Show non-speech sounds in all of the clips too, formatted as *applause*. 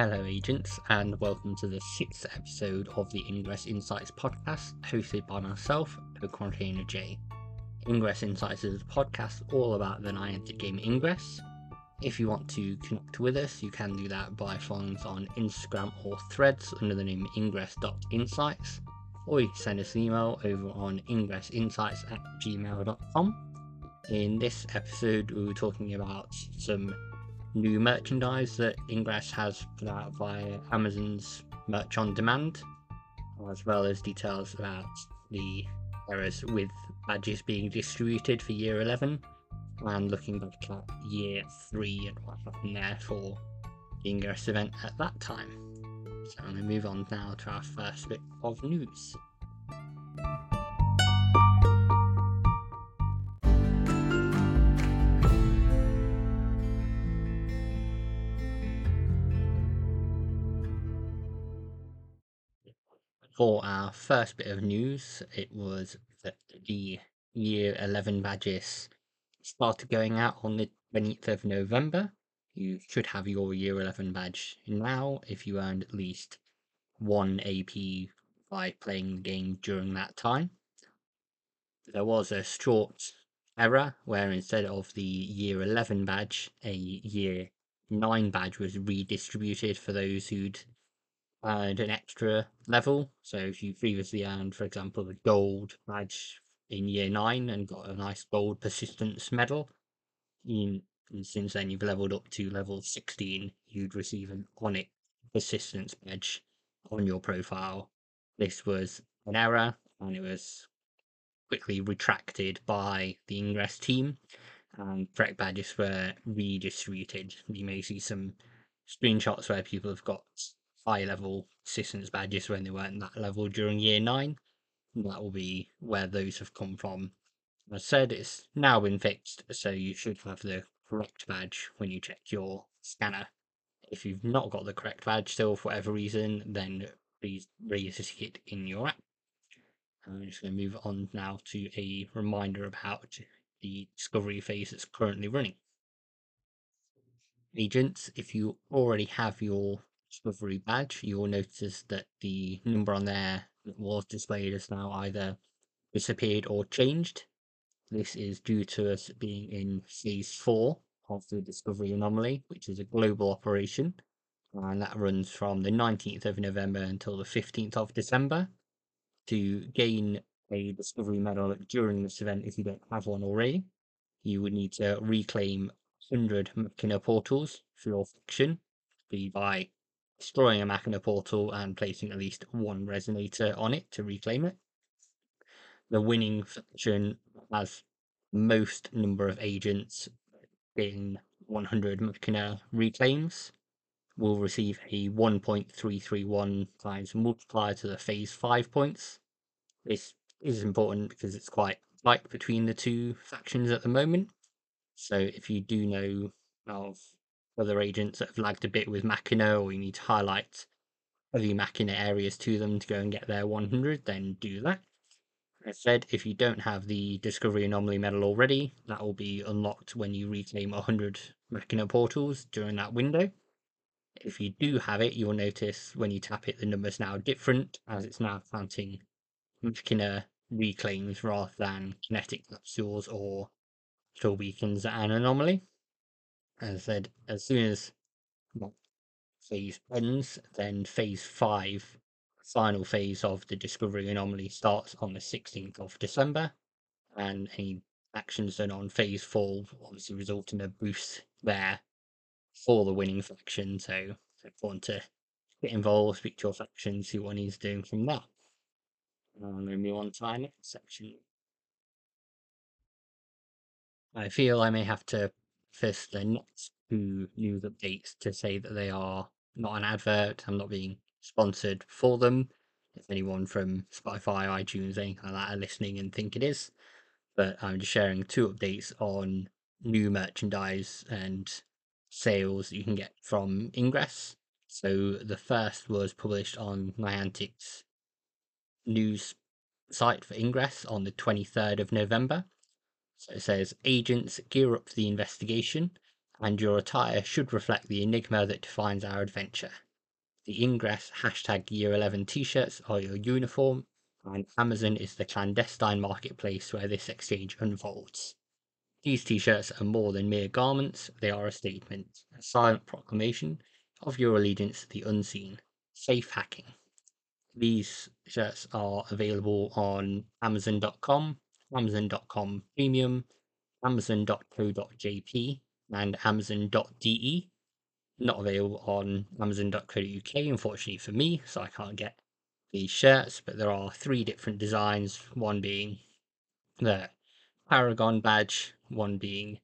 Hello, agents, and welcome to the sixth episode of the Ingress Insights podcast, hosted by myself, the Container J. Ingress Insights is a podcast all about the Niantic game Ingress. If you want to connect with us, you can do that by following us on Instagram or threads under the name ingress.insights, or you can send us an email over on ingressinsights at gmail.com. In this episode, we were talking about some new merchandise that Ingress has put out via Amazon's Merch on Demand, as well as details about the errors with badges being distributed for year 11 and looking back at year 3 and what happened there for the Ingress event at that time. So I'm going to move on now to our first bit of news. For our first bit of news, it was that the year 11 badges started going out on the 20th of November. You should have your year 11 badge now if you earned at least one AP by playing the game during that time. There was a short error where instead of the year 11 badge, a year 9 badge was redistributed for those who'd earned an extra level. So if you previously earned, for example, the gold badge in year nine and got a nice gold persistence medal, you, and since then you've leveled up to level 16, you'd receive an Onyx persistence badge on your profile. This was an error and it was quickly retracted by the Ingress team and threat badges were redistributed. You may see some screenshots where people have got high level assistance badges when they weren't that level during year nine. And That will be where those have come from. As I said, it's now been fixed, so you should have the correct badge when you check your scanner. If you've not got the correct badge still for whatever reason, then please register it in your app. I'm just going to move on now to a reminder about the Discoverie phase that's currently running. Agents, if you already have your Discoverie badge, you will notice that the number on there that was displayed has now either disappeared or changed. This is due to us being in phase four of the Discoverie anomaly, which is a global operation, and that runs from the 19th of November until the 15th of December. To gain a Discoverie medal during this event, if you don't have one already, you would need to reclaim 100 Machina portals for your faction, be by destroying a Machina portal and placing at least one resonator on it to reclaim it. The winning faction has most number of agents in 100 Machina reclaims will receive a 1.331 times multiplier to the phase 5 points. This is important because it's quite like between the two factions at the moment. So if you do know of other agents that have lagged a bit with Machina, or you need to highlight other Machina areas to them to go and get their 100, then do that. As said, if you don't have the Discoverie Anomaly medal already, that will be unlocked when you reclaim 100 Machina portals during that window. If you do have it, you'll notice when you tap it, the number's now different, as it's now counting Machina reclaims rather than kinetic capsules or kill beacons and anomaly. As said, as soon as phase ends, then phase five, final phase of the Discoverie anomaly starts on the 16th of December, and any actions done on phase four obviously result in a boost there for the winning faction. So it's important to get involved, speak to your faction, see what he's doing from that. Going to move on to our next section. I feel I may have to first the next two news updates to say that they are not an advert. I'm not being sponsored for them. If anyone from Spotify, iTunes, anything like that are listening and think it is, but I'm just sharing two updates on new merchandise and sales you can get from Ingress. So the first was published on Niantic's news site for Ingress on the 23rd of November. So it says agents gear up for the investigation, and your attire should reflect the enigma that defines our adventure. the Ingress hashtag year 11 t shirts are your uniform, and Amazon is the clandestine marketplace where this exchange unfolds. These t shirts are more than mere garments, they are a statement, a silent proclamation of your allegiance to the unseen, safe hacking. These shirts are available on Amazon.com, Amazon.com Premium, Amazon.co.jp, and Amazon.de. Not available on Amazon.co.uk, unfortunately for me, so I can't get these shirts. But there are three different designs one being the Paragon badge, one being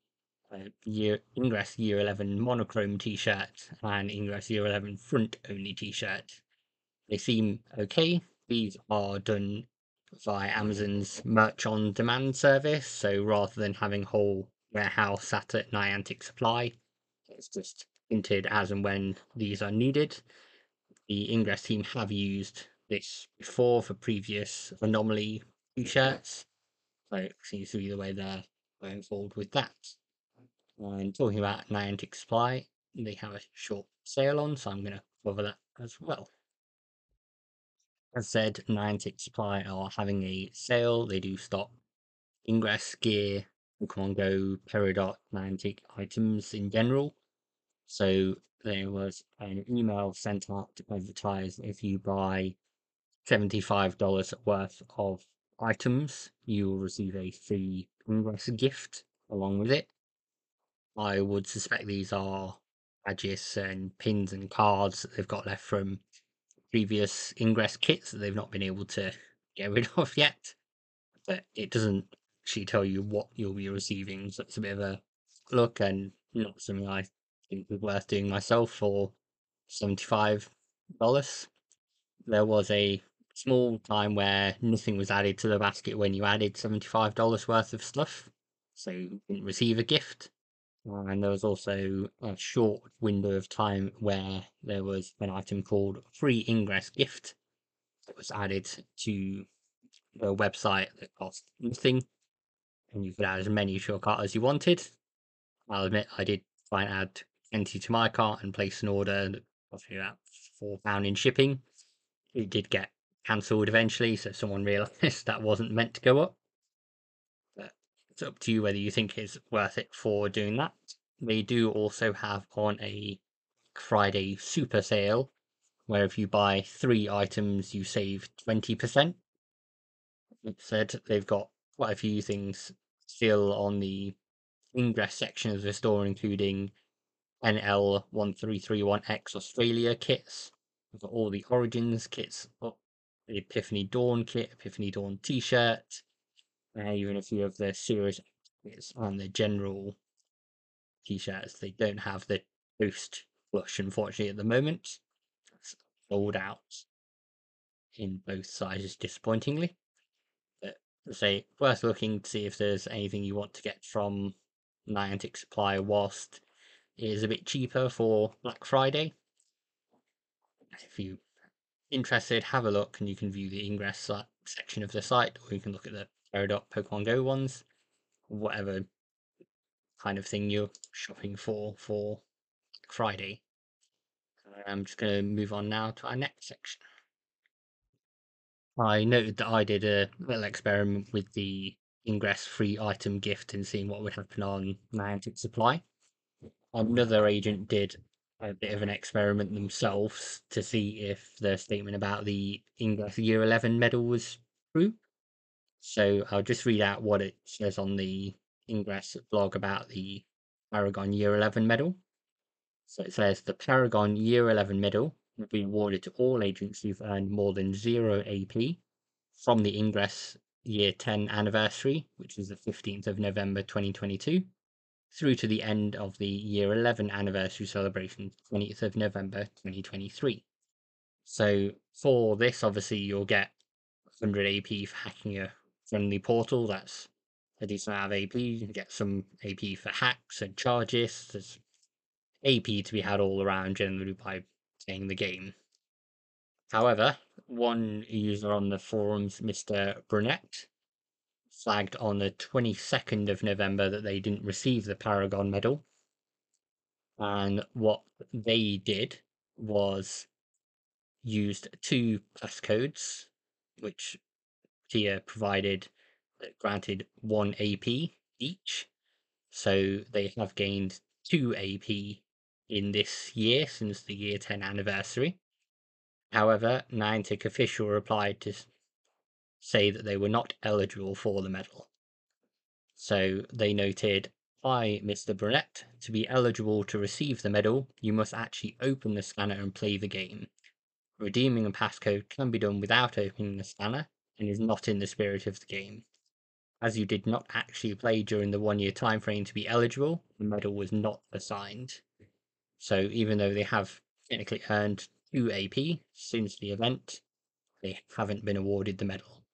a year Ingress Year 11 monochrome t shirt, and Ingress Year 11 front only t shirt. They seem okay. These are done via Amazon's merch on demand service. So rather than having whole warehouse sat at Niantic Supply, it's just printed as and when these are needed. The Ingress team have used this before for previous anomaly t-shirts. So it seems to be the way they're going forward with that. And talking about Niantic Supply, they have a short sale on, so I'm going to cover that as well. As said, Niantic Supply are having a sale. They do stock Ingress gear, Pokemon Go, Peridot, Niantic items in general. So there was an email sent out to advertise if you buy $75 worth of items, you will receive a free Ingress gift along with it. I would suspect these are badges and pins and cards that they've got left from previous ingress kits that they've not been able to get rid *laughs* of yet. But it doesn't actually tell you what you'll be receiving, so it's a bit of a look and not something I think is worth doing myself for $75. There was a small time where nothing was added to the basket when you added $75 worth of stuff, so you didn't receive a gift. Uh, and there was also a short window of time where there was an item called Free Ingress Gift that was added to the website that cost nothing. And you could add as many to your cart as you wanted. I'll admit I did try and add 20 to my cart and place an order that cost me about £4 in shipping. It did get cancelled eventually, so someone realised *laughs* that wasn't meant to go up. It's up to you whether you think it's worth it for doing that. They do also have on a Friday super sale where if you buy three items, you save 20%. It said they've got quite a few things still on the ingress section of the store, including NL1331X Australia kits. We've got all the Origins kits, oh, the Epiphany Dawn kit, Epiphany Dawn t shirt, uh, even a few of the series on the general t-shirts they don't have the post flush unfortunately at the moment. It's sold out in both sizes disappointingly. But say worth looking to see if there's anything you want to get from Niantic Supply whilst it is a bit cheaper for Black Friday. If you're interested have a look and you can view the ingress section of the site or you can look at the Peridot Pokemon Go ones, whatever kind of thing you're shopping for for Friday. I'm just going to move on now to our next section. I noted that I did a little experiment with the Ingress free item gift and seeing what would happen on Niantic Supply. Another agent did a bit of an experiment themselves to see if the statement about the Ingress Year 11 medal was true. So I'll just read out what it says on the Ingress blog about the Paragon Year 11 medal. So it says the Paragon Year 11 medal will be awarded to all agents who've earned more than zero AP from the Ingress Year 10 anniversary, which is the 15th of November 2022, through to the end of the Year 11 anniversary celebration, 20th of November 2023. So for this, obviously, you'll get 100 AP for hacking a friendly portal. That's a decent amount of AP. You get some AP for hacks and charges. There's AP to be had all around generally by playing the game. However, one user on the forums, Mr. Brunet, flagged on the 22nd of November that they didn't receive the Paragon medal. And what they did was used two passcodes, which TIA uh, provided uh, granted one AP each. So they have gained two AP in this year since the year 10 anniversary. However, Niantic official replied to say that they were not eligible for the medal. So they noted, Hi, Mr. Brunet, to be eligible to receive the medal, you must actually open the scanner and play the game. Redeeming a passcode can be done without opening the scanner and is not in the spirit of the game. As you did not actually play during the one year time frame to be eligible, the medal was not assigned. So even though they have technically earned two AP since the event, they haven't been awarded the medal.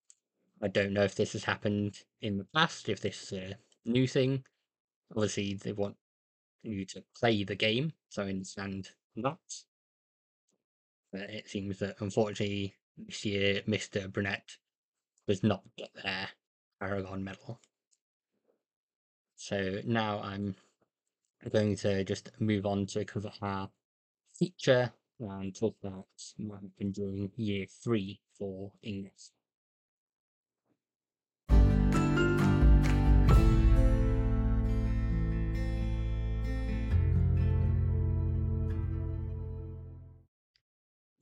I don't know if this has happened in the past, if this is a new thing. Obviously, they want you to play the game, so I understand that. But it seems that unfortunately this year, Mr. Brunet does not get their Paragon medal. So now I'm going to just move on to cover our feature and talk about what happened during year three for Ingress.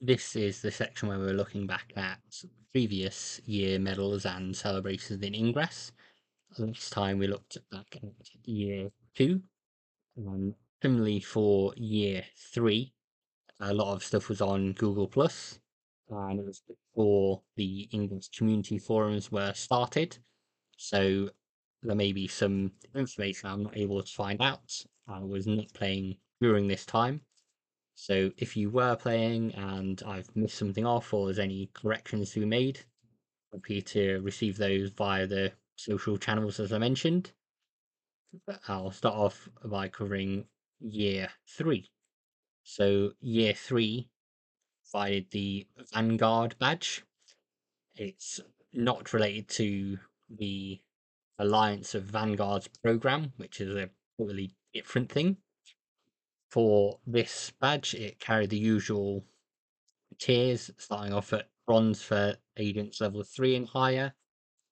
This is the section where we're looking back at previous year medals and celebrations in Ingress. This time we looked at back at year two. Um, similarly for year three, a lot of stuff was on Google Plus, and it was before the Ingress community forums were started. So there may be some information I'm not able to find out. I was not playing during this time, so if you were playing and I've missed something off or there's any corrections to be made, happy to receive those via the social channels as I mentioned. I'll start off by covering year three. So year three provided the Vanguard badge. It's not related to the Alliance of Vanguards program, which is a totally different thing for this badge, it carried the usual tiers, starting off at bronze for agents level 3 and higher,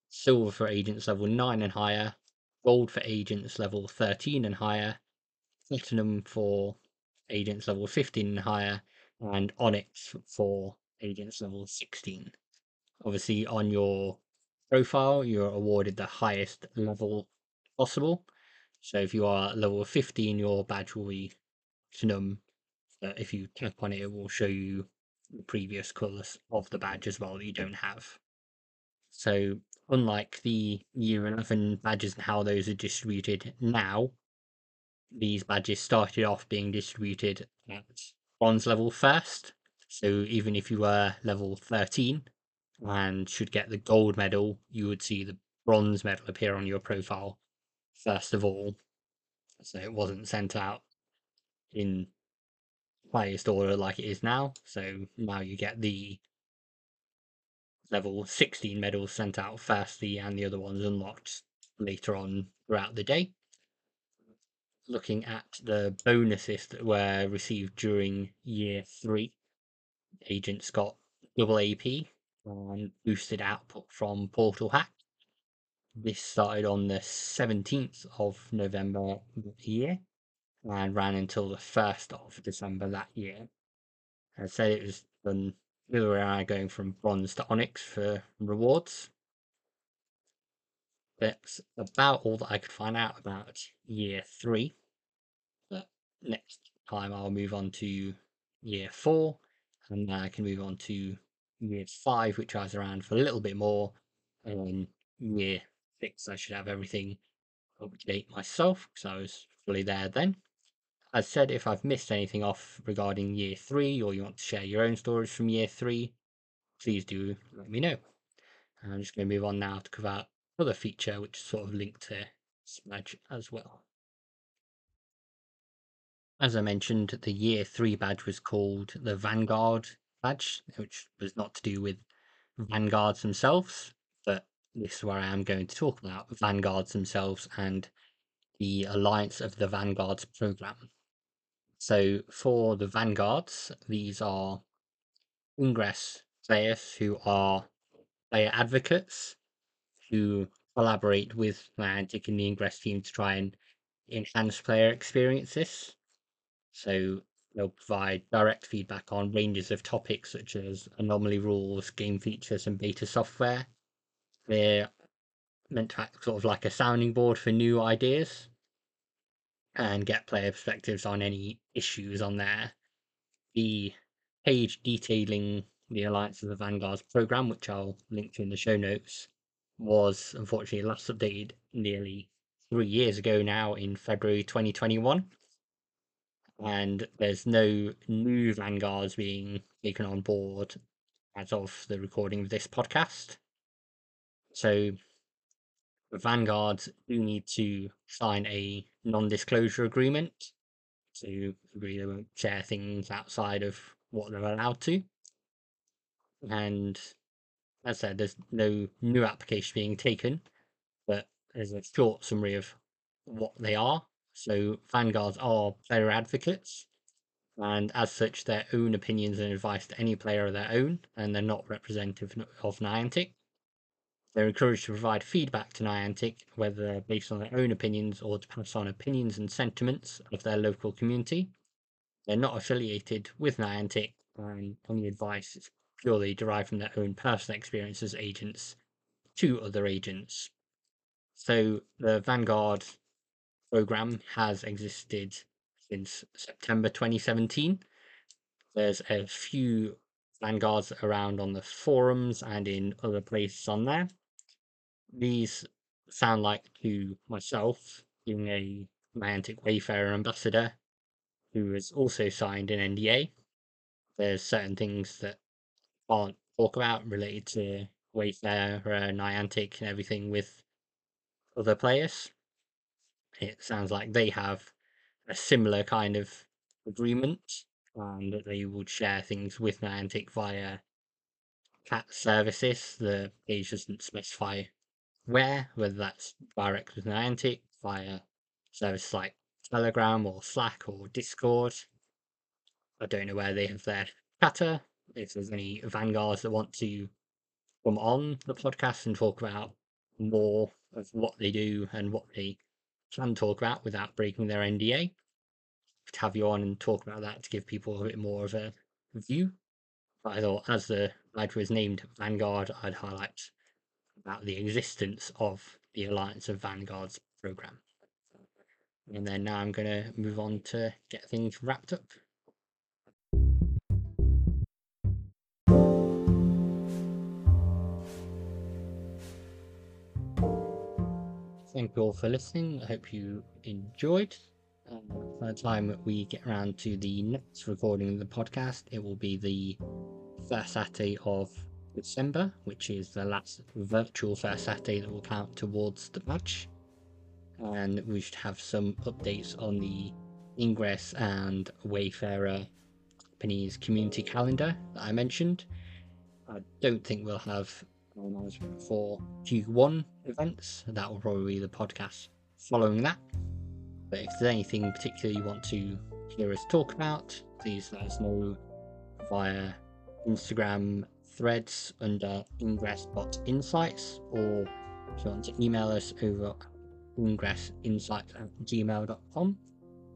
silver for agents level 9 and higher, gold for agents level 13 and higher, platinum for agents level 15 and higher, and onyx for agents level 16. Obviously, on your profile, you're awarded the highest level possible. So if you are level 15, your badge will be platinum. Uh, if you tap on it, it will show you the previous colours of the badge as well that you don't have. So, unlike the year 11 badges and how those are distributed now, these badges started off being distributed at bronze level first. So, even if you were level 13 and should get the gold medal, you would see the bronze medal appear on your profile first of all. So, it wasn't sent out in highest order like it is now. So now you get the level 16 medals sent out firstly and the other ones unlocked later on throughout the day. Looking at the bonuses that were received during year three, agents got double AP and boosted output from Portal Hack. This started on the 17th of November year and ran until the 1st of December that year. I said it was done around, going from bronze to onyx for rewards. That's about all that I could find out about year three. But next time I'll move on to year four, and I can move on to year five, which I was around for a little bit more. And year six, I should have everything up to date myself because I was fully there then. As I said, if I've missed anything off regarding year three or you want to share your own stories from year three, please do let me know. I'm just going to move on now to cover another feature which is sort of linked to Smudge as well. As I mentioned, the year three badge was called the Vanguard badge, which was not to do with Vanguards themselves, but this is where I am going to talk about Vanguards themselves and the Alliance of the Vanguards program. So for the vanguards, these are Ingress players who are player advocates who collaborate with Niantic and the Ingress team to try and enhance player experiences. So they'll provide direct feedback on ranges of topics such as anomaly rules, game features, and beta software. They're meant to act sort of like a sounding board for new ideas and get player perspectives on any issues on there. The page detailing the Alliance of the Vanguards program, which I'll link to in the show notes, was unfortunately last updated nearly three years ago now in February 2021. And there's no new Vanguards being taken on board as of the recording of this podcast. So Vanguards do need to sign a non disclosure agreement to agree they won't share things outside of what they're allowed to. And as I said, there's no new application being taken, but there's a short summary of what they are. So Vanguards are player advocates, and as such, their own opinions and advice to any player are their own, and they're not representative of Niantic. They're encouraged to provide feedback to Niantic, whether based on their own opinions or to pass on opinions and sentiments of their local community. They're not affiliated with Niantic, and any advice is purely derived from their own personal experience as agents to other agents. So the Vanguard program has existed since September 2017. There's a few Vanguards around on the forums and in other places on there these sound like to myself, being a Niantic Wayfarer ambassador who has also signed an NDA. There's certain things that can't talk about related to Wayfarer, Niantic, and everything with other players. It sounds like they have a similar kind of agreement and that they would share things with Niantic via cat services. The page doesn't specify where, whether that's direct with Niantic via services like Telegram or Slack or Discord. I don't know where they have their chatter. If there's any vanguards that want to come on the podcast and talk about more of what they do and what they can talk about without breaking their NDA, to have you on and talk about that to give people a bit more of a view. But I thought, as the writer was named Vanguard, I'd highlight about the existence of the Alliance of Vanguards program. And then now I'm going to move on to get things wrapped up. Thank you all for listening. I hope you enjoyed. Um, by the time we get around to the next recording of the podcast, it will be the first Saturday of December, which is the last virtual first Saturday that will count towards the match. And we should have some updates on the Ingress and Wayfarer company's community calendar that I mentioned. I don't think we'll have for Q1 events. That will probably be the podcast following that. But if there's anything particular you want to hear us talk about, please let us know via Instagram threads under ingress.insights insights, or if you want to email us over ingressinsights at gmail.com,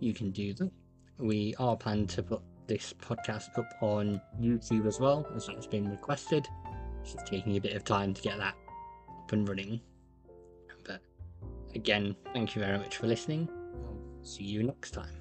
you can do that. We are planning to put this podcast up on YouTube as well, as that's been requested. It's just taking a bit of time to get that up and running. But again, thank you very much for listening. I'll see you next time.